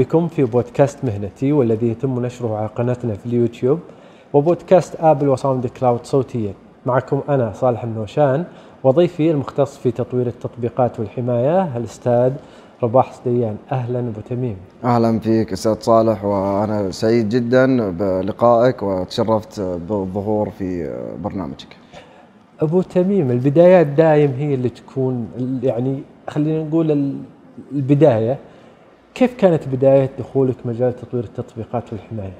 بكم في بودكاست مهنتي والذي يتم نشره على قناتنا في اليوتيوب وبودكاست آبل و SoundCloud صوتيا. معكم أنا صالح النوشان وضيفي المختص في تطوير التطبيقات والحماية الأستاذ رباح صديان. أهلا أبو تميم. أهلا فيك أستاذ صالح وأنا سعيد جدا بلقائك وتشرفت بالظهور في برنامجك. أبو تميم البدايات دايم هي اللي تكون يعني خلينا نقول ال- البداية. كيف كانت بداية دخولك مجال تطوير التطبيقات والحماية؟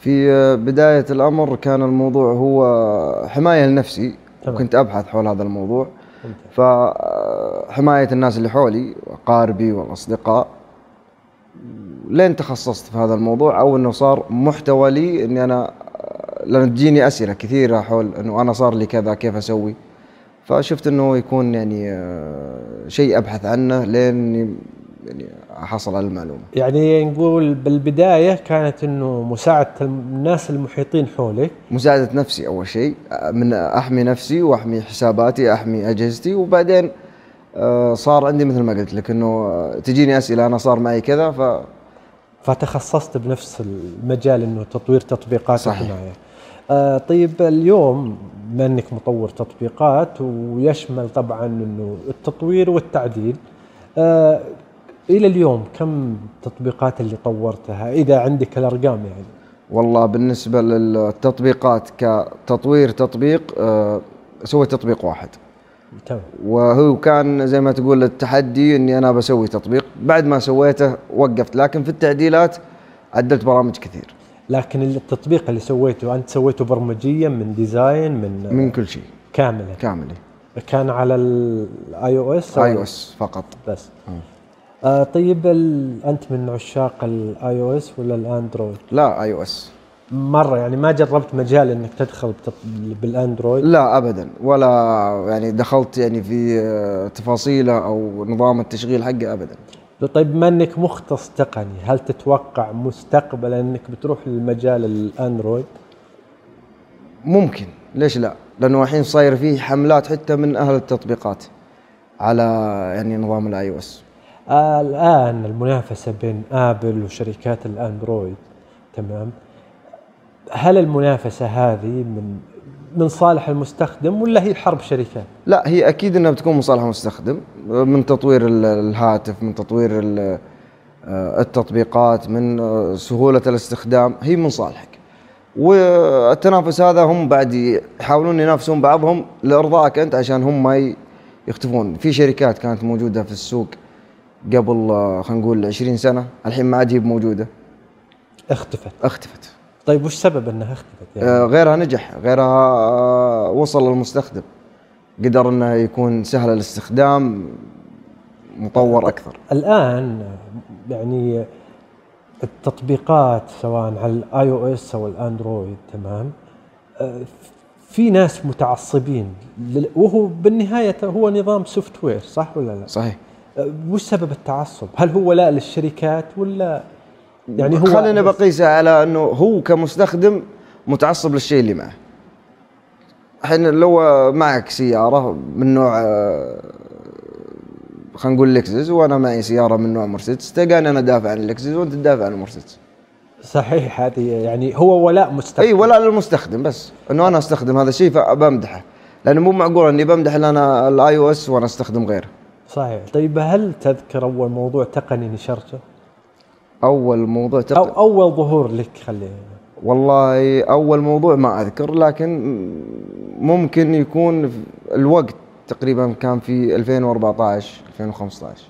في بداية الأمر كان الموضوع هو حماية لنفسي تمام. وكنت أبحث حول هذا الموضوع ممتاز. فحماية الناس اللي حولي واقاربي والاصدقاء لين تخصصت في هذا الموضوع أو إنه صار محتوى لي إني أنا لأن تجيني أسئلة كثيرة حول إنه أنا صار لي كذا كيف أسوي فشفت إنه يكون يعني آه، شيء أبحث عنه لين يعني احصل على المعلومة. يعني نقول بالبداية كانت أنه مساعدة الناس المحيطين حولك مساعدة نفسي أول شيء من أحمي نفسي وأحمي حساباتي أحمي أجهزتي وبعدين آه، صار عندي مثل ما قلت لك إنه آه، تجيني أسئلة أنا صار معي كذا ف فتخصصت بنفس المجال أنه تطوير تطبيقات صحيح. الحماية آه طيب اليوم بما أنك مطور تطبيقات ويشمل طبعا أنه التطوير والتعديل. آه إلى اليوم كم التطبيقات اللي طورتها؟ إذا عندك الأرقام يعني. والله بالنسبة للتطبيقات كتطوير تطبيق آه، سويت تطبيق واحد. تمام. وهو كان زي ما تقول التحدي إني أنا بسوي تطبيق. بعد ما سويته وقفت لكن في التعديلات عدلت برامج كثير. لكن التطبيق اللي سويته أنت سويته برمجيا من design من, من كل شيء. كاملا كامل. كان على ال iOS iOS فقط. بس. آه طيب ال... أنت من عشاق ال iOS ولا الاندرويد؟ لا iOS مرة يعني ما جربت مجال إنك تدخل بتط... بالاندرويد؟ لا ابدا ولا يعني دخلت يعني في آه، تفاصيله أو نظام التشغيل حقه ابدا طيب بما إنك مختص تقني هل تتوقع مستقبلا إنك بتروح للمجال الاندرويد؟ ممكن ليش لا لأنه الحين صاير فيه حملات حتى من أهل التطبيقات على يعني نظام ال iOS الآن المنافسة بين آبل وشركات الأندرويد تمام؟ هل المنافسة هذه من من صالح المستخدم ولا هي حرب شركات؟ لا هي أكيد إنها بتكون مصالح المستخدم من تطوير ال- الهاتف من تطوير ال- التطبيقات من سهولة الاستخدام هي من صالحك والتنافس هذا هم بعد يحاولون ينافسون بعضهم لإرضائك أنت عشان هم ما يختفون في شركات كانت موجودة في السوق قبل آه، خلينا نقول 20 سنة الحين ما عاد هي موجوده اختفت. اختفت. طيب وش سبب إنها اختفت يعني؟ آه، غيرها نجح غيرها آه، وصل للمستخدم. قدر إنه يكون سهل الاستخدام مطور أكثر. الآن يعني التطبيقات سواء على ال iOS أو الأندرويد تمام؟ في ناس متعصبين وهو بالنهاية هو نظام software صح ولا لا؟ صحيح. وش سبب التعصب؟ هل هو ولاء للشركات ولا يعني هو خلينا بقيسها على إنه هو كمستخدم متعصب للشيء اللي معه. الحين لو معك سيارة من نوع آه، خلينا نقول لكزس وأنا معي سيارة من نوع مرسيدس تلقاني أنا دافع عن اللكزس وأنت تدافع عن المرسيدس صحيح هذه يعني هو ولاء مستقبل إي ولا للمستخدم بس إنه أنا أستخدم هذا الشيء فبمدحه. لأنه مو معقول إني بمدح أنا ال iOS وأنا أستخدم غيره. صحيح. طيب هل تذكر أول موضوع تقني نشرته؟ أول موضوع تق... أو أول ظهور لك خلينا والله أول موضوع ما أذكر لكن ممكن يكون الوقت تقريبا كان في 2014 2015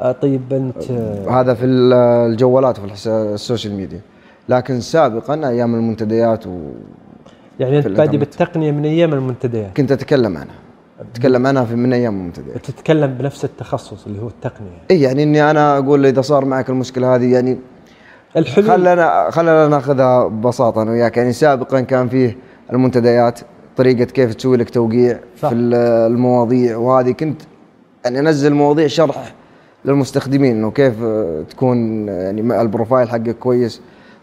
آه، طيب انت هذا في ال- الجوالات وفي ال social media. لكن سابقا أيام المنتديات وكنت يعني أنت بادي. بالتقنية من أيام المنتديات. أتكلم عنها. أتكلم عنها في من أيام المنتديات تتكلم بنفس التخصص اللي هو التقنية. اي يعني إني أنا أقول إذا صار معك المشكلة هذه يعني الحلول خلنا خلنا نأخذها ببساطة أنا وياك. يعني سابقا كان فيه المنتديات طريقة كيف تسوي لك توقيع صح. في ال- المواضيع وهذه. كنت يعني أنزل مواضيع شرح للمستخدمين إنه كيف آه، تكون يعني البروفايل حقك كويس.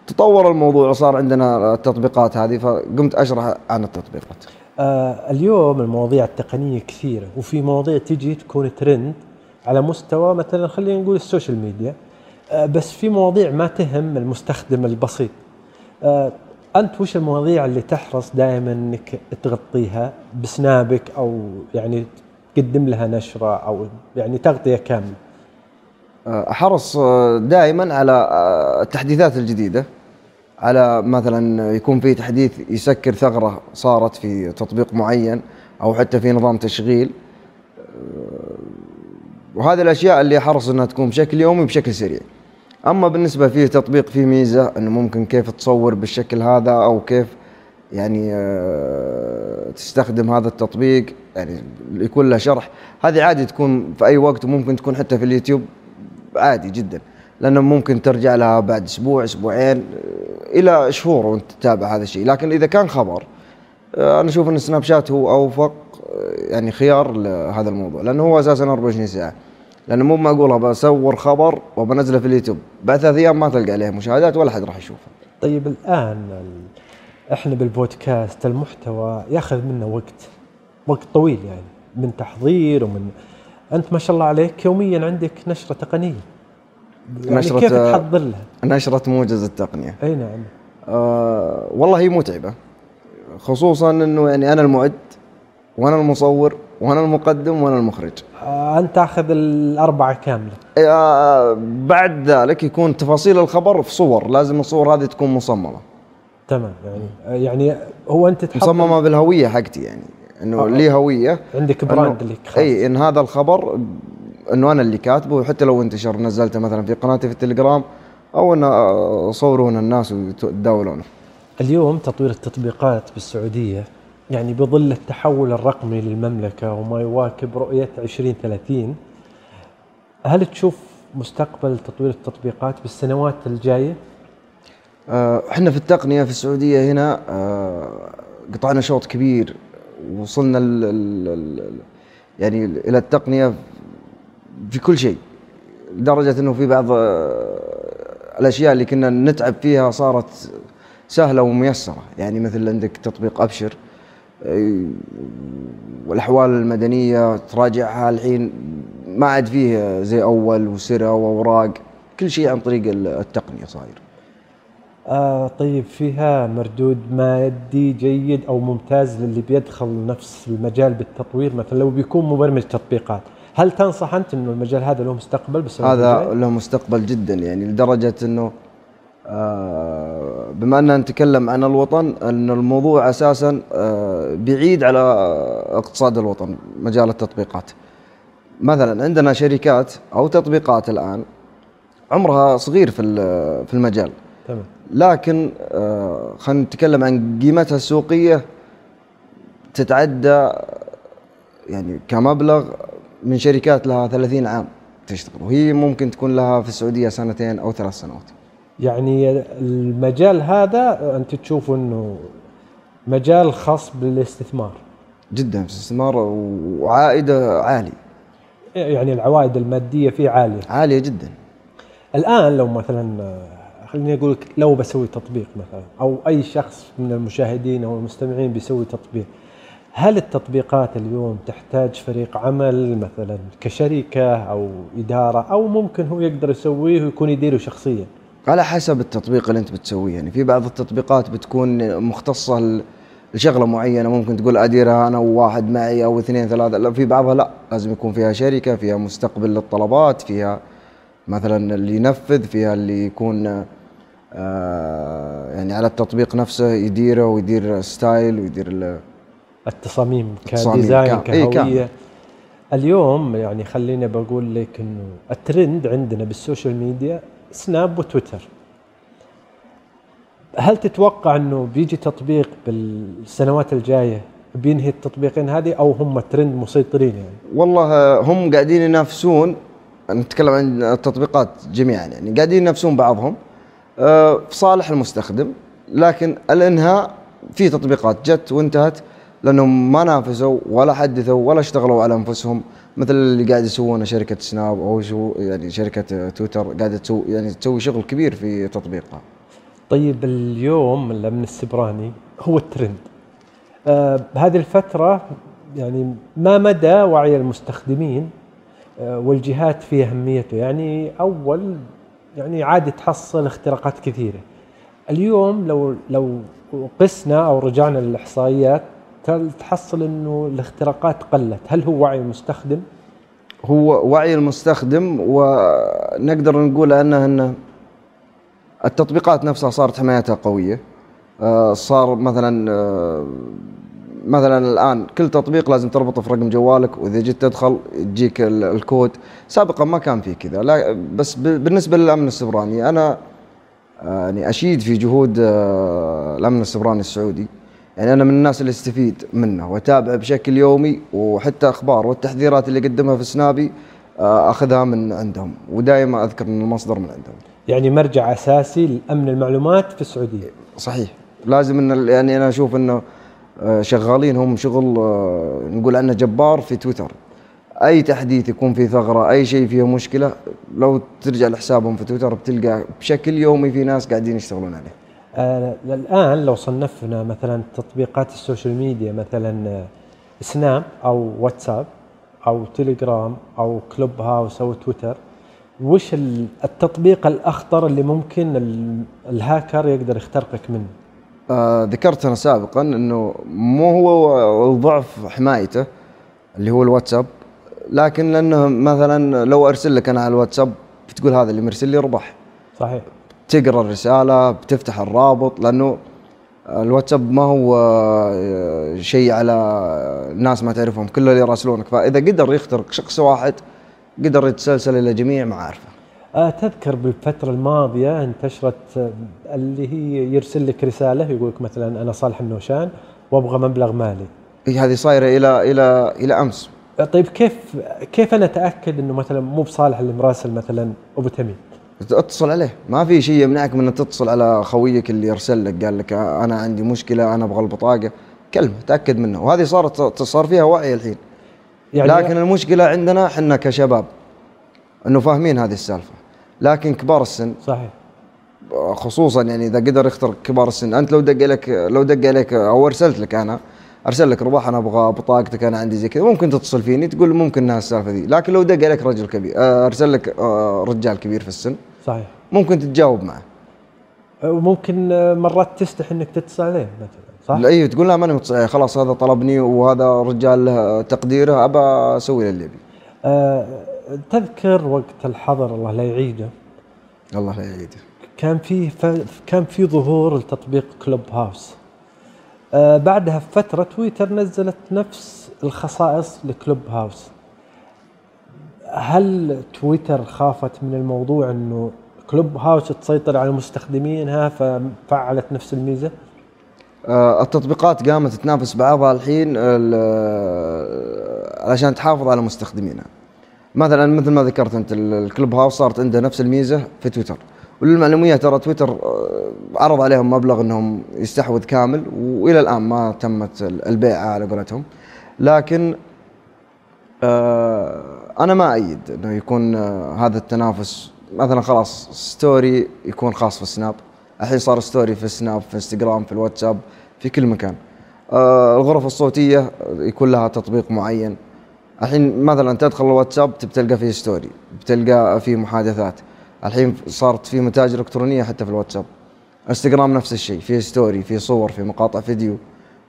تطور الموضوع وصار عندنا التطبيقات هذه فقمت أشرح عن التطبيقات. آه اليوم المواضيع التقنية كثيرة وفي مواضيع تجي تكون ترند على مستوى مثلا خلينا نقول ال social media آه، بس في مواضيع ما تهم المستخدم البسيط. آه، أنت وش المواضيع اللي تحرص دائما إنك تغطيها بسنابك أو يعني تقدم لها نشرة أو يعني تغطية كاملة؟ أحرص دائما على التحديثات الجديدة. على مثلا يكون في تحديث يسكر ثغرة صارت في تطبيق معين أو حتى في نظام تشغيل وهذه الأشياء اللي احرص إنها تكون بشكل يومي بشكل سريع. أما بالنسبة في تطبيق فيه ميزة إنه ممكن كيف تصور بالشكل هذا أو كيف يعني آه، تستخدم هذا التطبيق يعني يكون له شرح. هذه عادي تكون في أي وقت وممكن تكون حتى في اليوتيوب عادي جدا لأنه ممكن ترجع لها بعد أسبوع أسبوعين آه، إلى شهور وأنت تتابع هذا الشيء لكن إذا كان خبر آه، أنا أشوف إن سناب شات هو أوفق يعني خيار لهذا الموضوع لأنه هو أساسا 24 ساعة لأنه مو معقول بصور خبر وبنزله في اليوتيوب بعد ثلاث أيام ما تلقى عليه مشاهدات ولا حد راح يشوفه. طيب الآن إحنا بالبودكاست المحتوى يأخذ منا وقت وقت طويل يعني من تحضير ومن أنت ما شاء الله عليك يوميا عندك نشرة تقنية. يعني نشرة كيف تحضر لها؟ نشرة موجز التقنية. أي نعم. آه والله هي متعبة. خصوصا إنه يعني أنا المعد وأنا المصور وأنا المقدم وأنا المخرج. آه أنت تاخذ الأربعة كاملة. آه بعد ذلك يكون تفاصيل الخبر في صور. لازم الصور هذه تكون مصممة. تمام يعني يعني هو أنت تحط مصممة بالهوية حقتي يعني. إنه آه لي هوية. عندك براند لك خاص. اي إن هذا الخبر انه أنا اللي كاتبه وحتى لو انتشر نزلته مثلا في قناتي في التليجرام أو انه يصورون الناس ويتداولونه اليوم تطوير التطبيقات بالسعودية يعني بظل التحول الرقمي للمملكة وما يواكب رؤية 2030 هل تشوف مستقبل تطوير التطبيقات بالسنوات الجاية؟ آه، إحنا في التقنية في السعودية هنا آه، قطعنا شوط كبير وصلنا ال ال يعني إلى التقنية في كل شيء لدرجة أنه في بعض آه، الأشياء اللي كنا نتعب فيها صارت سهلة وميسرة. يعني مثل عندك تطبيق أبشر والاحوال المدنية تراجعها الحين ما عاد فيه زي أول وسرة وأوراق. كل شيء عن طريق التقنية صاير. آه طيب فيها مردود مادي جيد أو ممتاز للي بيدخل نفس المجال بالتطوير؟ مثلا لو بيكون مبرمج تطبيقات هل تنصح أنت انه المجال هذا له مستقبل بس هذا له مستقبل جدا يعني لدرجة إنه آه، بما أننا نتكلم عن الوطن أن الموضوع أساسا آه، بعيد على اقتصاد الوطن مجال التطبيقات. مثلا عندنا شركات أو تطبيقات الآن عمرها صغير في في المجال. تمام. لكن آه، خلينا نتكلم عن قيمتها السوقية تتعدى يعني كمبلغ من شركات لها 30 عام تشتغل وهي ممكن تكون لها في السعودية سنتين أو ثلاث سنوات. يعني المجال هذا أنت تشوف إنه مجال خاص بالاستثمار. جدا في الاستثمار وعائدة عالي يعني العوائد المادية فيه عالية. عالية جدا. الآن لو مثلا خليني أقول لك لو بسوي تطبيق مثلا أو أي شخص من المشاهدين أو المستمعين بيسوي تطبيق هل التطبيقات اليوم تحتاج فريق عمل مثلا كشركة أو إدارة أو ممكن هو يقدر يسويه ويكون يديره شخصيا؟ على حسب التطبيق اللي أنت بتسويه. يعني في بعض التطبيقات بتكون مختصة لشغلة معينة. ممكن تقول أديرها أنا وواحد معي أو اثنين ثلاثة. لا في بعضها لا. لازم يكون فيها شركة فيها مستقبل للطلبات فيها مثلا اللي ينفذ فيها اللي يكون آه يعني على التطبيق نفسه يديره ويدير style ويدير التصاميم ك design كهويه إيه اليوم يعني خليني بقول لك إنه الترند عندنا بال social media سناب وتويتر. هل تتوقع إنه بيجي تطبيق بالسنوات الجاية بينهي التطبيقين هذه أو هم ترند مسيطرين يعني؟ والله هم قاعدين ينافسون نتكلم عن التطبيقات جميعا يعني قاعدين ينافسون بعضهم آه، في صالح المستخدم لكن الإنهاء في تطبيقات جت وانتهت لأنهم ما نافسوا ولا حدثوا ولا اشتغلوا على أنفسهم مثل اللي قاعد يسوونه شركة سناب أو شو يعني شركة تويتر قاعدة تسوي يعني تسوي شغل كبير في تطبيقها. طيب اليوم الأمن السبراني هو الترند. آه هذه الفترة يعني ما مدى وعي المستخدمين آه والجهات في أهميته يعني أول يعني عادي تحصل اختراقات كثيرة اليوم لو لو قسنا أو رجعنا للإحصائيات تحصل إنه الاختراقات قلت. هل هو وعي المستخدم هو وعي المستخدم ونقدر نقول أنه إنه التطبيقات نفسها صارت حمايتها قوية. آه، صار مثلا آه، مثلا الآن كل تطبيق لازم تربطه في رقم جوالك وإذا جيت تدخل يجيك الكود. سابقا ما كان في كذا لا بس بالنسبة للأمن السبراني أنا آه، يعني أشيد في جهود الأمن السبراني السعودي. يعني أنا من الناس اللي استفيد منه وأتابعه بشكل يومي وحتى أخبار والتحذيرات اللي قدمها في سنابي أخذها من عندهم ودائما أذكر إن المصدر من عندهم. يعني مرجع أساسي لأمن المعلومات في السعودية. صحيح. لازم إن يعني أنا أشوف إنه آه، شغالين هم شغل آه، نقول عنه جبار في تويتر. أي تحديث يكون فيه ثغرة أي شيء فيه مشكلة لو ترجع لحسابهم في تويتر بتلقى بشكل يومي في ناس قاعدين يشتغلون عليه. آه الآن لو صنفنا مثلا تطبيقات ال social media مثلا آه، سناب أو واتساب أو تليجرام أو كلوب هاوس أو تويتر وش التطبيق الأخطر اللي ممكن الهاكر يقدر يخترقك منه؟ آه ذكرت أنا سابقا إنه مو هو الضعف حمايته اللي هو الواتساب لكن لأنه مثلا لو أرسل لك أنا على الواتساب بتقول هذا اللي مرسل لي ربح. صحيح. تقرأ الرسالة بتفتح الرابط لأنه الواتساب ما هو آه، شيء على ناس ما تعرفهم كل اللي يراسلونك فإذا قدر يخترق شخص واحد قدر يتسلسل إلى جميع معارفه آه تذكر بالفترة الماضية انتشرت آه، اللي هي يرسل لك رسالة يقول لك مثلا أنا صالح النوشان وأبغى مبلغ مالي. إيه هذه صايرة إلى إلى إلى أمس. آه، طيب كيف كيف أنا أتأكد إنه مثلا مو بصالح اللي مراسل مثلا أبو تميم؟ اتصل عليه. ما في شيء يمنعك من إن تتصل على خويك اللي ارسل لك قال لك أنا عندي مشكلة أنا أبغى البطاقة. كلمه تأكد منه. وهذه صارت صار فيها وعي الحين. يعني لكن المشكلة عندنا إحنا كشباب إنه فاهمين هذه السالفة. لكن كبار السن صحيح. خصوصا يعني إذا قدر يخترق كبار السن. أنت لو دق لك لو دق عليك أو أرسلت لك أنا أرسل لك رباح أنا أبغى بطاقتك أنا عندي زي كذا. ممكن تتصل فيني تقول ممكن إنها السالفة ذي لكن لو دق عليك رجل كبير أرسل لك آه، رجال كبير في السن صحيح. ممكن تتجاوب معه. وممكن مرات تستحي إنك تتصل عليه مثلا صح؟ اي تقول لا ماني متصل خلاص هذا طلبني وهذا رجال له تقديره أبى أسوي له اللي أبي. أه تذكر وقت الحظر الله لا يعيده؟ الله لا يعيده. كان في كان في ظهور لتطبيق كلوب هاوس. آه بعدها بفتره تويتر نزلت نفس الخصائص لكلوب هاوس. هل تويتر خافت من الموضوع إنه كلوب هاوس تسيطر على مستخدمينها ففعلت نفس الميزة؟ آه التطبيقات قامت تنافس بعضها الحين علشان تحافظ على مستخدمينها. مثلا مثل ما ذكرت أنت الكلوب هاوس صارت عنده نفس الميزة في تويتر وللمعلومية ترى تويتر آه، عرض عليهم مبلغ إنهم يستحوذ كامل وإلى الآن ما تمت البيعة على قولتهم لكن آه، أنا ما أيد إنه يكون آه، هذا التنافس. مثلا خلاص story يكون خاص في السناب الحين صار story في السناب في إنستغرام في الواتساب في كل مكان. الغرف الصوتية يكون لها تطبيق معين. الحين مثلا تدخل الواتساب بتلقى فيه story بتلقى فيه محادثات. الحين صارت في متاجر إلكترونية حتى في الواتساب. إنستغرام نفس الشيء فيه story فيه صور في مقاطع فيديو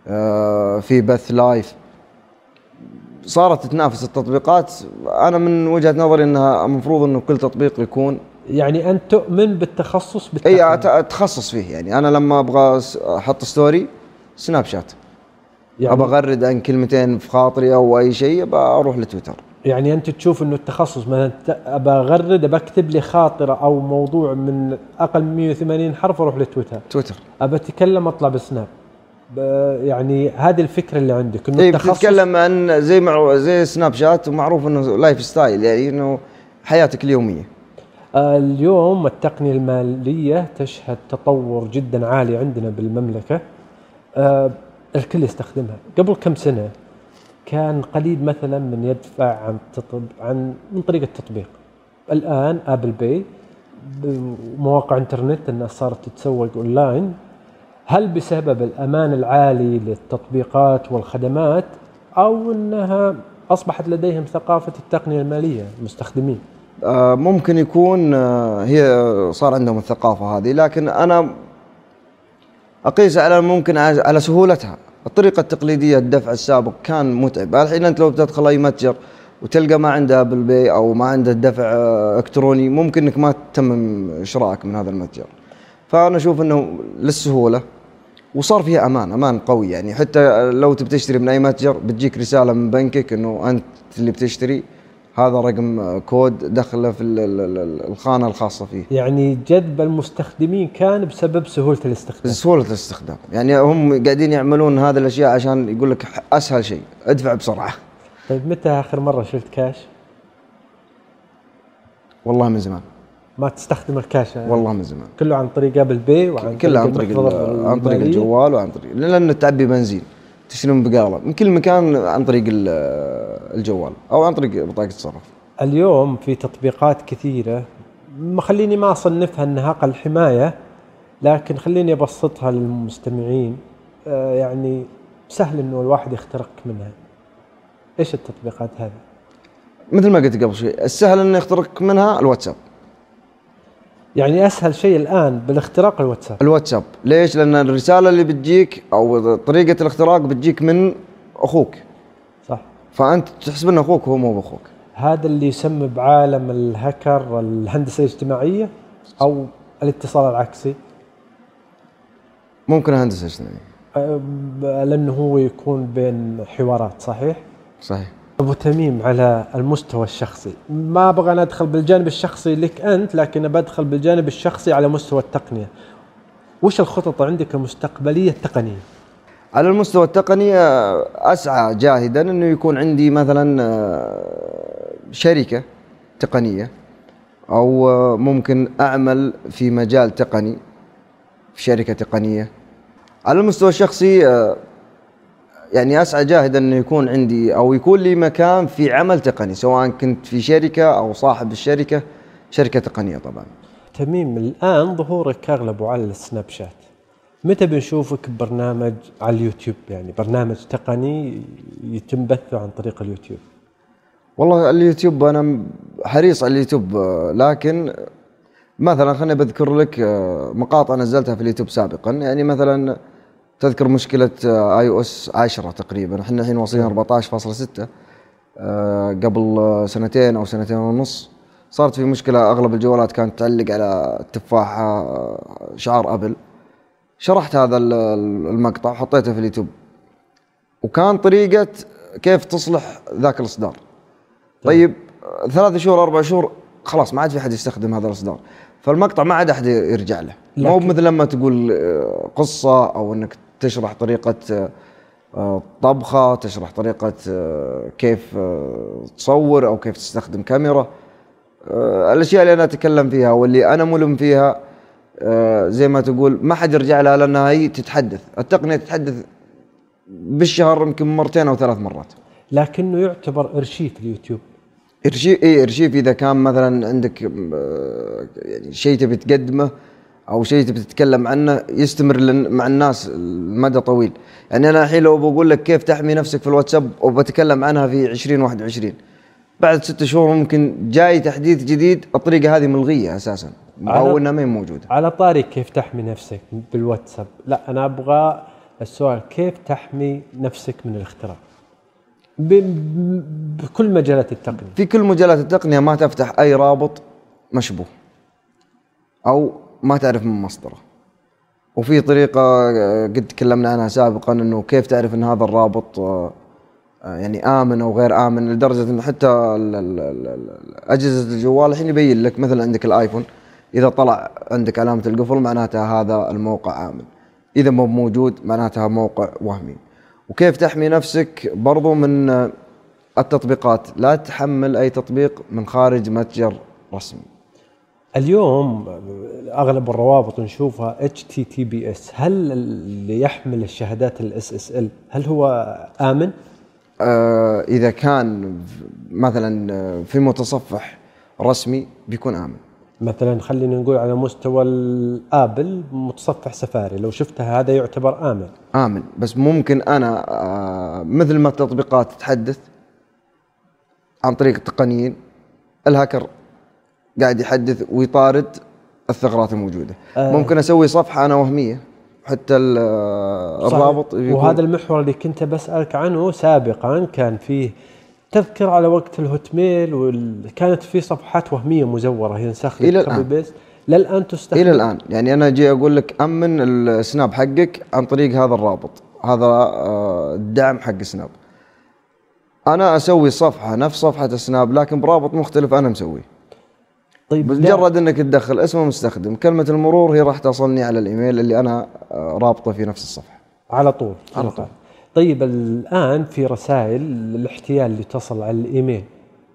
آه في بث live. صارت تتنافس التطبيقات. أنا من وجهة نظري إنها المفروض إنه كل تطبيق يكون يعني أنت تؤمن بالتخصص بالتقنية. إي أتخصص فيه. يعني أنا لما أبغى أحط story سناب شات. يعني ابى اغرد عن كلمتين في خاطري أو أي شيء ابى أروح لتويتر. يعني أنت تشوف إنه التخصص مثلا ابى أغرد ابى اكتب لي خاطرة أو موضوع من أقل من 180 حرف أروح لتويتر. تويتر. ابى أتكلم أطلع بسناب. يعني هذه الفكرة اللي عندك إنه إيه التخصص تتكلم عن زي مع زي سناب شات ومعروف إنه lifestyle يعني إنه حياتك اليومية. اليوم التقنية المالية تشهد تطور جدا عالي عندنا بالمملكة. آه، الكل يستخدمها. قبل كم سنة كان قليل مثلا من يدفع عن تطب عن من طريق التطبيق. الآن Apple Pay مواقع إنترنت الناس صارت تتسوق اونلاين هل بسبب الأمان العالي للتطبيقات والخدمات أو إنها أصبحت لديهم ثقافة التقنية المالية المستخدمين آه، ممكن يكون آه، هي صار عندهم الثقافة هذه لكن أنا أقيس على ممكن على على سهولتها. الطريقة التقليدية الدفع السابق كان متعب. الحين أنت لو بتدخل أي متجر وتلقى ما عنده Apple Pay أو ما عنده دفع آه، إلكتروني ممكن إنك ما تتمم شرائك من هذا المتجر. فأنا أشوف إنه للسهولة. وصار فيها أمان أمان قوي يعني. حتى لو تبي تشتري من أي متجر بتجيك رسالة من بنكك إنه أنت اللي بتشتري. هذا رقم كود دخله في ال- ال- ال- الخانة الخاصة فيه. يعني جذب المستخدمين كان بسبب سهولة الاستخدام. سهولة الاستخدام. يعني هم قاعدين يعملون هذه الأشياء عشان يقول لك أسهل شيء ادفع بسرعة. طيب متى آخر مرة شلت كاش؟ والله من زمان. ما تستخدم الكاش. يعني. والله من زمان. كله عن طريق Apple Pay وعن كله عن طريق عن طريق. الجوال وعن طريق لأن تعبي بنزين. تشتري من بقاله. من كل مكان عن طريق ال- الجوال أو عن طريق بطاقة الصراف اليوم في تطبيقات كثيرة. ما خليني ما أصنفها أنها أقل حماية لكن خليني أبسطها للمستمعين. آه، يعني سهل أنه الواحد يخترق منها. إيش التطبيقات هذه؟ مثل ما قلت قبل شوي السهل إنه يخترق منها الواتساب. يعني أسهل شيء الآن بالاختراق الواتساب. الواتساب. ليش؟ لأن الرسالة اللي بتجيك أو طريقة الاختراق بتجيك من أخوك. صح. فأنت تحسب انه أخوك وهو مو بأخوك. هذا اللي يسمى بعالم الهكر الهندسة الاجتماعية أو الاتصال العكسي. ممكن هندسة اجتماعية. لأنه هو يكون بين حوارات صحيح؟ صحيح. أبو تميم على المستوى الشخصي. ما أبغى أدخل بالجانب الشخصي لك أنت لكن بدخل بالجانب الشخصي على مستوى التقنية. وش الخطط عندك المستقبلية التقنية؟ على المستوى التقني آه، أسعى جاهدا إنه يكون عندي مثلا آه، شركة تقنية أو آه، ممكن أعمل في مجال تقني في شركة تقنية. على المستوى الشخصي يعني أسعى جاهدا انه يكون عندي أو يكون لي مكان في عمل تقني سواء كنت في شركة أو صاحب الشركة شركة تقنية طبعا. تميم الآن ظهورك اغلبه على السناب شات. متى بنشوفك ببرنامج على اليوتيوب؟ يعني برنامج تقني يتم بثه عن طريق اليوتيوب. والله اليوتيوب أنا حريص على اليوتيوب لكن مثلا خليني بذكر لك آه، مقاطع نزلتها في اليوتيوب سابقا. يعني مثلا تذكر مشكلة iOS 10 تقريبا. إحنا الحين واصلين 14.6 آه، قبل سنتين أو سنتين ونص صارت في مشكلة أغلب الجوالات كانت تعلق على التفاحه آه، شعار أبل. شرحت هذا ال- المقطع وحطيته في اليوتيوب. وكان طريقة كيف تصلح ذاك الإصدار. طيب. آه، ثلاث شهور أربع شهور خلاص ما عاد في احد يستخدم هذا الإصدار. فالمقطع ما عاد أحد يرجع له. مو مثل لما تقول آه، قصة أو إنك تشرح طريقة آه، طبخة تشرح طريقة آه، كيف آه، تصور أو كيف تستخدم كاميرا. الأشياء اللي أنا أتكلم فيها واللي أنا ملم فيها زي ما تقول ما حد يرجع لها لأنها هي تتحدث. التقنية تتحدث بالشهر يمكن مرتين أو ثلاث مرات. لكنه يعتبر إرشيف اليوتيوب. ارشيف اي إرشيف إذا كان مثلا عندك يعني شيء تبي تقدمه أو شيء تبي تتكلم عنه يستمر مع الناس المدى طويل. يعني أنا الحين لو بقول لك كيف تحمي نفسك في الواتساب وبتكلم عنها في 2021 بعد ست شهور ممكن جاي تحديث جديد الطريقة هذه ملغية أساسا. أو إنها ما هي موجودة. على طاري كيف تحمي نفسك بالواتساب. لا أنا أبغى السؤال كيف تحمي نفسك من الاختراق بكل مجالات التقنية. في كل مجالات التقنية ما تفتح أي رابط مشبوه. أو ما تعرف من مصدره. وفي طريقة آه، قد تكلمنا عنها سابقا إنه كيف تعرف إن هذا الرابط آه، آه، يعني آمن أو غير آمن لدرجة انه حتى اجهزه الجوال الحين يبين لك مثلا عندك الآيفون إذا طلع عندك علامة القفل معناتها هذا الموقع آمن. إذا مو موجود معناتها موقع وهمي. وكيف تحمي نفسك؟ برضو من التطبيقات. لا تحمل أي تطبيق من خارج متجر رسمي. اليوم أغلب الروابط نشوفها HTTPS هل اللي يحمل الشهادات ال SSL هل هو آمن؟ آه إذا كان مثلا آه، في متصفح رسمي بيكون آمن. مثلا خلينا نقول على مستوى الآبل متصفح سفاري لو شفتها هذا يعتبر آمن. آمن. بس ممكن أنا آه مثل ما التطبيقات تتحدث عن طريق التقنيين الهاكر قاعد يحدث ويطارد الثغرات الموجودة. آه. ممكن أسوي صفحة أنا وهمية حتى. الرابط وهذا المحور اللي كنت بسألك عنه سابقا كان فيه تذكر على وقت ال Hotmail وكانت في صفحات وهمية مزورة ينسخ لك. copy paste للآن تستخدم؟ إلى الآن. يعني أنا أجي أقول لك أمن السناب حقك عن طريق هذا الرابط. هذا آه، الدعم حق سناب. أنا أسوي صفحة نفس صفحة السناب لكن برابط مختلف أنا مسويه. طيب مجرد إنك تدخل اسم المستخدم كلمة المرور هي راح توصلني على الإيميل اللي أنا آه، رابطة في نفس الصفحة. على طول على طول. طيب الآن في رسائل الاحتيال اللي تصل على الإيميل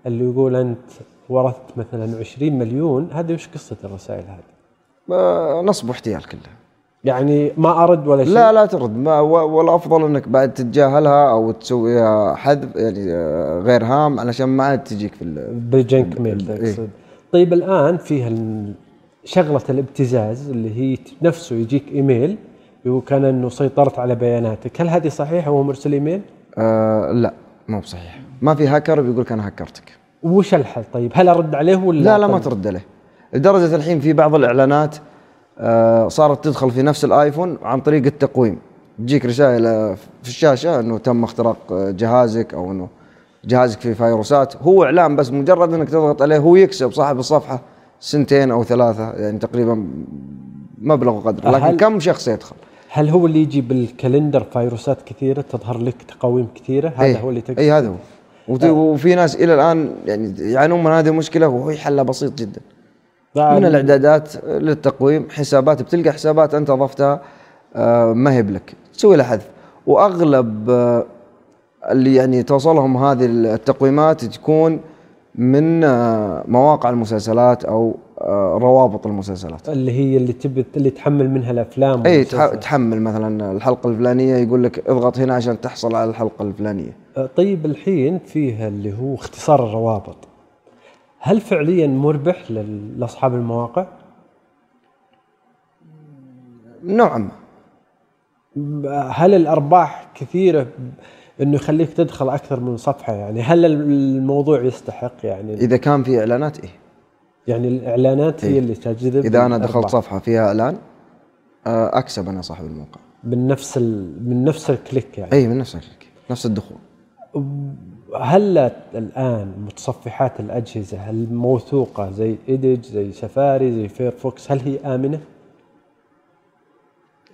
اللي يقول أنت ورثت مثلا 20 مليون. هذه وش قصة الرسائل هذه؟ نصب واحتيال كله. يعني ما أرد ولا شيء؟ لا لا ترد. ما والأفضل إنك بعد تتجاهلها أو تسويها حذف يعني آه، غير هام علشان ما عاد تجيك في ال- بالجنك ميل إيه. طيب الآن فيها ال- شغلة الابتزاز اللي هي نفسه يجيك إيميل وكان إنه سيطرت على بياناتك هل هذه صحيحة وهو مرسل إيميل؟ آه لا مو بصحيح. ما في هاكر بيقول لك أنا هكرتك وش الحل طيب؟ هل أرد عليه ولا لا لا ما طيب. ترد عليه. لدرجة الحين في بعض الإعلانات آه صارت تدخل في نفس الآيفون عن طريق التقويم. تجيك رسائل في الشاشة إنه تم اختراق آه، جهازك أو إنه جهازك فيه فيروسات هو إعلان بس مجرد إنك تضغط عليه هو يكسب صاحب الصفحة سنتين أو ثلاثة يعني تقريبا مبلغ وقدر لكن كم شخص يدخل؟ هل هو اللي يجي بالكالندر فيروسات كثيرة تظهر لك تقاويم كثيرة؟ هذا إيه، هو اللي تقصد؟ اي هذا هو. وت- وفي ناس إلى الآن يعني يعانون من هذه المشكلة وهو حلها بسيط جدا. من الإعدادات للتقويم حسابات بتلقى حسابات أنت اضفتها آه، ما هي بلك تسوي لها حذف. وأغلب آه، اللي يعني توصلهم هذه التقويمات تكون من آه، مواقع المسلسلات أو آه، روابط المسلسلات. اللي هي اللي تبي اللي تحمل منها الأفلام إي تحمل مثلا الحلقة الفلانية يقول لك اضغط هنا عشان تحصل على الحلقة الفلانية. آه، طيب الحين فيها اللي هو اختصار الروابط. هل فعليا مربح لأصحاب المواقع؟ نوعا ما. هل الأرباح كثيرة إنه يخليك تدخل أكثر من صفحة يعني. هل الموضوع يستحق يعني؟ إذا كان في إعلانات إيه. يعني الإعلانات هي إيه. اللي تجذب إذا أنا دخلت. صفحة فيها إعلان آه، أكسب أنا صاحب الموقع. من نفس ال... من نفس ال click يعني؟ اي من نفس ال click. نفس الدخول. هل الآن متصفحات الأجهزة الموثوقه زي Edge زي سفاري زي Firefox هل هي آمنة؟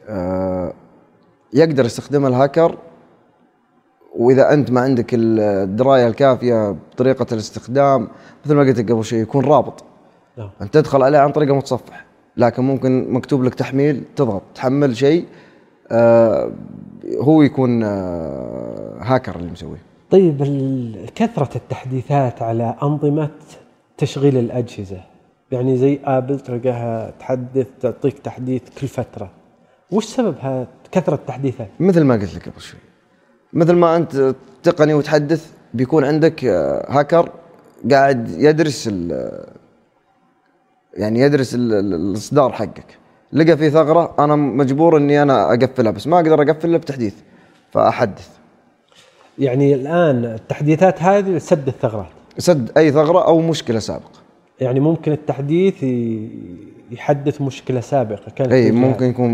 آه، يقدر يستخدمها الهاكر وإذا أنت ما عندك الدراية الكافية بطريقة الاستخدام مثل ما قلت لك قبل شوي يكون رابط. نعم. أنت تدخل عليه عن طريق المتصفح لكن ممكن مكتوب لك تحميل تضغط تحمل شيء آه، هو يكون آه، هاكر اللي مسويه. طيب كثرة التحديثات على أنظمة تشغيل الأجهزة. يعني زي آبل تلقاها تحدث تعطيك تحديث كل فترة. وش سبب كثرة التحديثات؟ مثل ما قلت لك قبل شوي. مثل ما أنت تقني وتحدث بيكون عندك آه، هاكر قاعد يدرس ال- يعني يدرس ال- ال- الإصدار حقك. لقى في ثغرة أنا مجبور إني أنا أقفلها بس ما أقدر اقفلها بتحديث فأحدث. يعني الآن التحديثات هذه لسد الثغرات. سد أي ثغرة أو مشكلة سابقة. يعني ممكن التحديث يحدث مشكلة سابقة كانت إي. ممكن يكون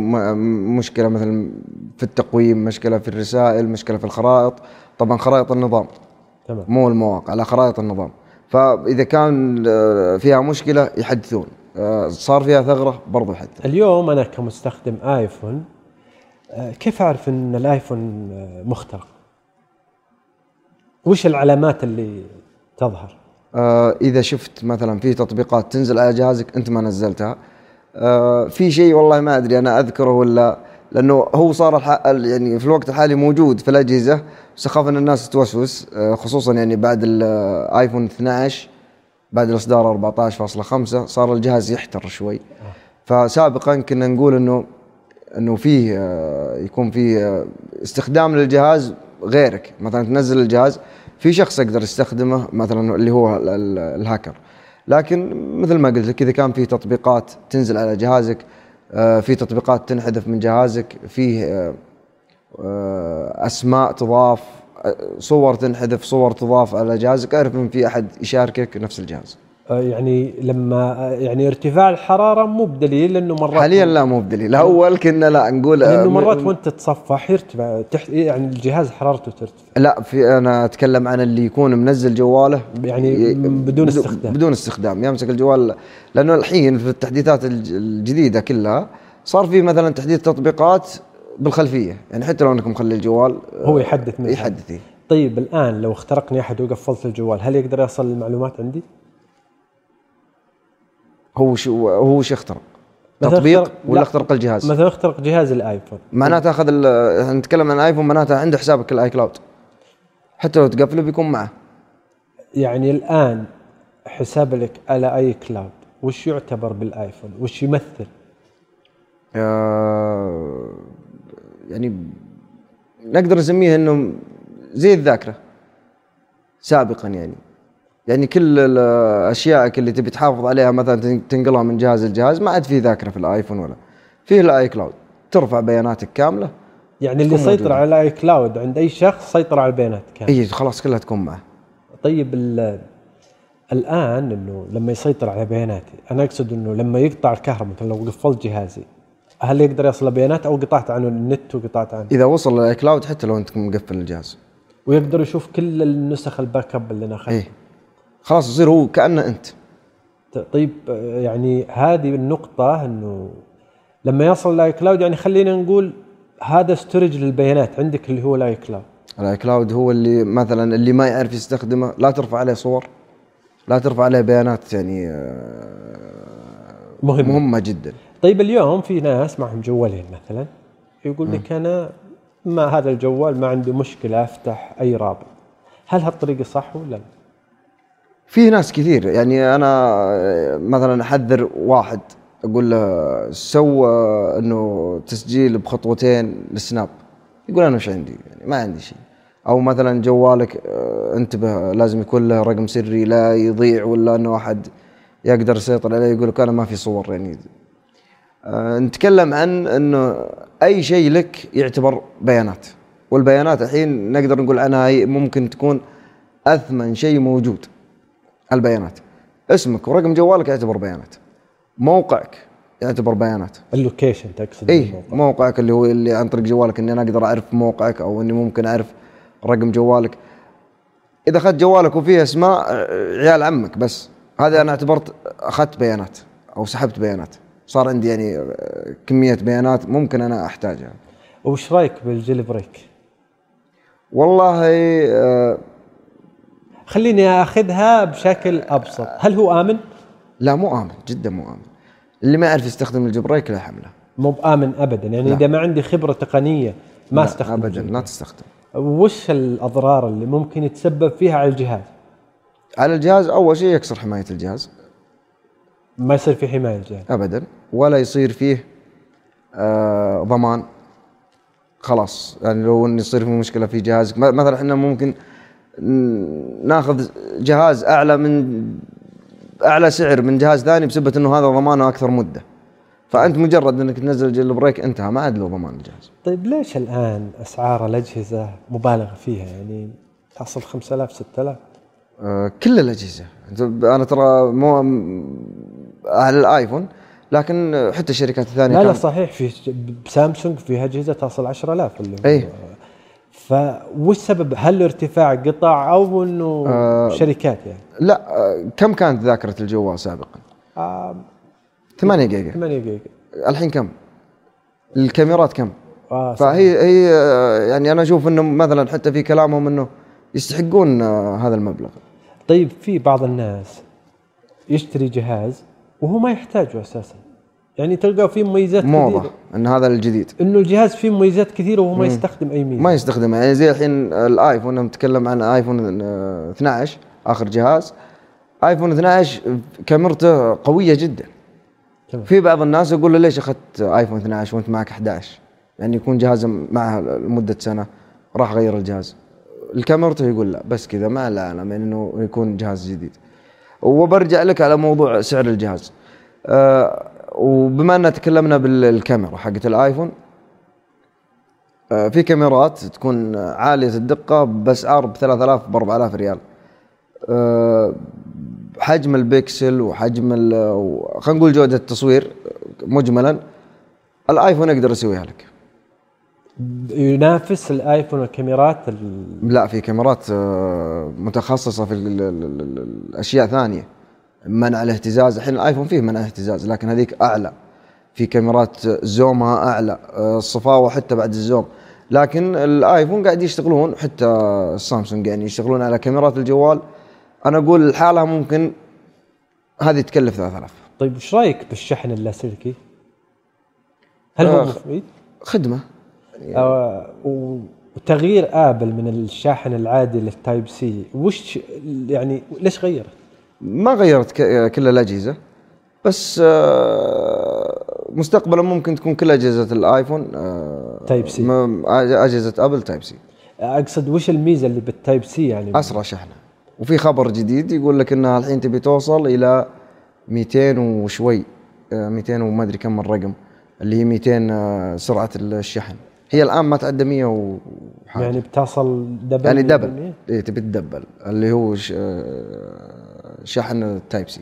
مشكلة مثلا في التقويم مشكلة في الرسائل مشكلة في الخرائط طبعا خرائط النظام تمام مو المواقع على خرائط النظام فإذا كان آه، فيها مشكلة يحدثون آه، صار فيها ثغرة برضو يحدث اليوم أنا كمستخدم آيفون آه، كيف أعرف أن الآيفون آه، مخترق؟ وش العلامات اللي تظهر؟ آه، إذا شفت مثلا في تطبيقات تنزل على جهازك أنت ما نزلتها. آه، في شيء والله ما أدري أنا أذكره ولا لأنه هو صار. يعني في الوقت الحالي موجود في الأجهزة بس أن الناس توسوس. آه، خصوصا يعني بعد الايفون 12 بعد الإصدار 14.5 صار الجهاز يحتر شوي. فسابقا كنا نقول إنه إنه فيه يكون فيه استخدام للجهاز غيرك. مثلا تنزل الجهاز في شخص يقدر يستخدمه مثلا اللي هو ال- ال- الهاكر. لكن مثل ما قلت لك إذا كان في تطبيقات تنزل على جهازك آه، في تطبيقات تنحذف من جهازك فيه آه، آه، أسماء تضاف صور تنحذف صور تضاف على جهازك أعرف إن في أحد يشاركك نفس الجهاز. يعني لما آه، يعني ارتفاع الحرارة مو بدليل لأنه مرات حاليا لا مو بدليل أول كنا لا نقول آه، لأنه مرات وأنت تتصفح يرتفع تحت يعني الجهاز حرارته ترتفع لا في أنا أتكلم عن اللي يكون منزل جواله يعني بدون استخدام. بدون استخدام يمسك الجوال لأنه الحين في التحديثات الج- الجديدة كلها صار في مثلا تحديث تطبيقات بالخلفية يعني حتى لو إنك مخلي الجوال هو يحدث. يحدث إيه. طيب الآن لو اخترقني أحد وقفلت الجوال هل يقدر يصل المعلومات عندي؟ هو شو هو شو اخترق تطبيق ولا لا. اخترق الجهاز مثلا اخترق جهاز الآيفون معناته أخذ نتكلم عن iPhone معناته عنده حسابك ال iCloud حتى لو تقفله بيكون معه يعني الآن حساب لك على iCloud وش يعتبر بال iPhone؟ وش يمثل؟ آه، يعني نقدر نسميه إنه زي الذاكرة سابقا يعني يعني كل اشيائك اللي تبي تحافظ عليها مثلا تن- تنقلها من جهاز لجهاز ما عاد في ذاكرة في ال iPhone ولا. فيه ال iCloud ترفع بياناتك كاملة يعني اللي تكون سيطر موجودة. على iCloud عند أي شخص سيطر على البيانات كاملة. إي خلاص كلها تكون معه. طيب ال- الآن إنه لما يسيطر على بياناتي أنا أقصد إنه لما يقطع الكهرباء مثلا لو قفلت جهازي هل يقدر يصل بيانات أو قطعت عنه النت وقطعت عنه؟ إذا وصل لل iCloud حتى لو أنت مقفل الجهاز. ويقدر يشوف كل النسخ ال backup اللي ناخذها إي. خلاص يصير هو كأنه أنت. طيب يعني هذه النقطة إنه لما يصل ال iCloud يعني خلينا نقول هذا storage للبيانات. عندك اللي هو ال iCloud. ال iCloud هو اللي مثلا اللي ما يعرف يستخدمه لا ترفع عليه صور لا ترفع عليه بيانات يعني آه، مهم مهمة جدا. طيب اليوم في ناس معهم جوالين مثلا يقول لك أنا ما هذا الجوال ما عنده مشكلة أفتح أي رابط. هل هالطريقة صح ولا لا؟ في ناس كثير. يعني أنا مثلا أحذر واحد أقول له سو آه، إنه تسجيل بخطوتين للسناب يقول أنا وش عندي؟ يعني ما عندي شيء. أو مثلا جوالك آه، انتبه لازم يكون له رقم سري لا يضيع ولا إنه أحد يقدر يسيطر عليه يقول لك أنا ما في صور. يعني آه، نتكلم عن إنه أي شيء لك يعتبر بيانات. والبيانات الحين نقدر نقول عنها ممكن تكون أثمن شيء موجود. البيانات. اسمك ورقم جوالك يعتبر بيانات. موقعك يعتبر بيانات. اللوكيشن تقصد اي الموقع. موقعك اللي هو اللي عن طريق جوالك إني أنا أقدر أعرف موقعك أو إني ممكن أعرف رقم جوالك. إذا أخذت جوالك وفيه أسماء آه، عيال عمك بس. هذا أنا اعتبرت أخذت بيانات أو سحبت بيانات. صار عندي يعني آه، كمية بيانات ممكن أنا أحتاجها. وش رأيك بالجيل بريك؟ والله آه، خليني أخذها بشكل أبسط، هل هو آمن؟ لا مو آمن جدا مو آمن. اللي ما يعرف يستخدم الجبريك لا حمله. مو بامن ابدا يعني لا. إذا ما عندي خبرة تقنية ما لا، استخدم ابدا لا تستخدم وش الأضرار اللي ممكن يتسبب فيها على الجهاز؟ على الجهاز أول شيء يكسر حماية الجهاز. ما يصير في حماية الجهاز. ابدا ولا يصير فيه آه ضمان. خلاص يعني لو إن يصير في مشكلة في جهازك مثلا إحنا ممكن ناخذ جهاز أعلى من أعلى سعر من جهاز ثاني بسبه إنه هذا ضمانه أكثر مدة. فأنت مجرد إنك تنزل جيل بريك انتهى ما عاد له ضمان الجهاز. طيب ليش الآن أسعار الأجهزة مبالغ فيها؟ يعني تصل 5000 6000 آه كل الأجهزة. أنا ترى مو على الآيفون لكن حتى الشركات الثانية لا لا صحيح في بسامسونج في أجهزة تصل 10000 اللي إيه. فوش سبب هل ارتفاع قطع أو إنه آه. شركات يعني؟ لا آه كم كانت ذاكرة الجوال سابقا؟ آه 8 جيجا 8 جيجا الحين كم؟ الكاميرات كم؟ آه صحيح. فهي هي آه، يعني أنا أشوف انه مثلا حتى في كلامهم إنه يستحقون آه، هذا المبلغ طيب في بعض الناس يشتري جهاز وهو ما يحتاجه أساسا يعني تلقى فيه مميزات موضة كثيرة. إن هذا الجديد. إنه الجهاز فيه مميزات كثيرة وهو ما يستخدم أي ميزة. ما يستخدمه. يعني زي الحين الآيفون لما نتكلم عن آيفون آه، 12 آخر جهاز. آيفون 12 كاميرته قوية جدا. تمام. في بعض الناس يقول له ليش أخذت آيفون 12 وأنت معك 11 يعني يكون جهاز معه لمدة سنة راح غير الجهاز. الكاميرته يقول لا بس كذا ما له عالم يعني إنه يكون جهاز جديد. وبرجع لك على موضوع سعر الجهاز. آه وبما أن تكلمنا بالكاميرا حقت الآيفون آه في كاميرات تكون عالية الدقة باسعار ب 3000 ب 4000 ريال. آه حجم البكسل وحجم خلينا نقول جودة التصوير مجملا الآيفون يقدر يسويها لك. ينافس الآيفون والكاميرات ال- لا في كاميرات آه، متخصصة في ال- ال- ال- ال- الأشياء ثانية. منع الاهتزاز الحين الآيفون فيه منع اهتزاز لكن هذيك أعلى في كاميرات زومها أعلى آه، الصفاوة حتى بعد الزوم لكن الآيفون قاعد يشتغلون حتى السامسونج يعني يشتغلون على كاميرات الجوال أنا أقول الحالة ممكن هذه تكلف 3000 طيب وش رأيك بالشحن اللاسلكي؟ هل هو مفيد؟ خدمة آه، و- وتغيير آبل من الشاحن العادي لل Type-C وش يعني ليش غير؟ ما غيرت كل الأجهزة بس آه، مستقبلا ممكن تكون كل أجهزة ال iPhone آه، Type-C. م- أجهزة أبل Type-C أقصد وش الميزة اللي بال type C يعني؟ أسرع شحنة وفي خبر جديد يقول لك إنها الحين تبي توصل إلى 200 وشوي آه، 200 وما أدري كم الرقم اللي هي 200 آه، سرعة الشحن هي الآن ما تعدى 100 وحاجه يعني بتصل double يعني؟ double إيه تبي تدبل اللي هو ش- آه، شحن ال type C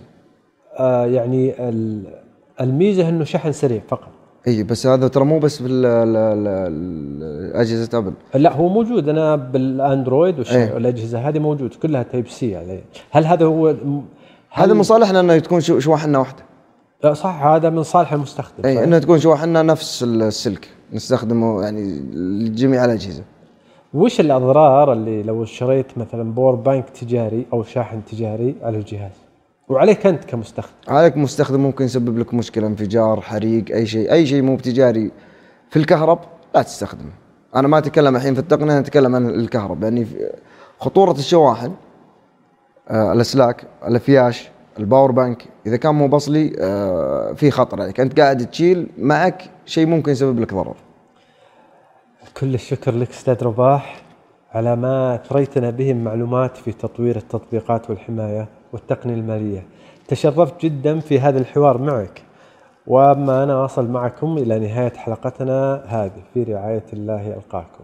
آه يعني ال- الميزة إنه شحن سريع فقط. اي بس هذا ترى مو بس ال- أجهزة Apple لا هو موجود. أنا بال Android إيه. والأجهزة هذه موجود. كلها type C يعني. هل هذا هو هل هذا من صالحنا إنه تكون شو- شواحننا واحدة لا صح. هذا من صالح المستخدم. اي؟ انها تكون شواحننا نفس السلك. نستخدمه يعني لجميع الأجهزة. وش الأضرار اللي لو اشتريت مثلا power bank تجاري أو شاحن تجاري على الجهاز؟ وعليك أنت كمستخدم. عليك مستخدم ممكن يسبب لك مشكلة انفجار حريق أي شيء. أي شيء مو بتجاري في الكهرب لا تستخدمه. أنا ما أتكلم الحين في التقنية أنا أتكلم عن الكهرب. يعني خطورة الشواحن آه الأسلاك الأفياش ال power bank إذا كان مو بأصلي آه في خطر عليك. أنت قاعد تشيل معك شيء ممكن يسبب لك ضرر. كل الشكر لك أستاذ رباح على ما أثريتنا به من معلومات في تطوير التطبيقات والحماية والتقنية المالية. تشرفت جدا في هذا الحوار معك. وأما أنا أصل معكم إلى نهاية حلقتنا هذه في رعاية الله ألقاكم.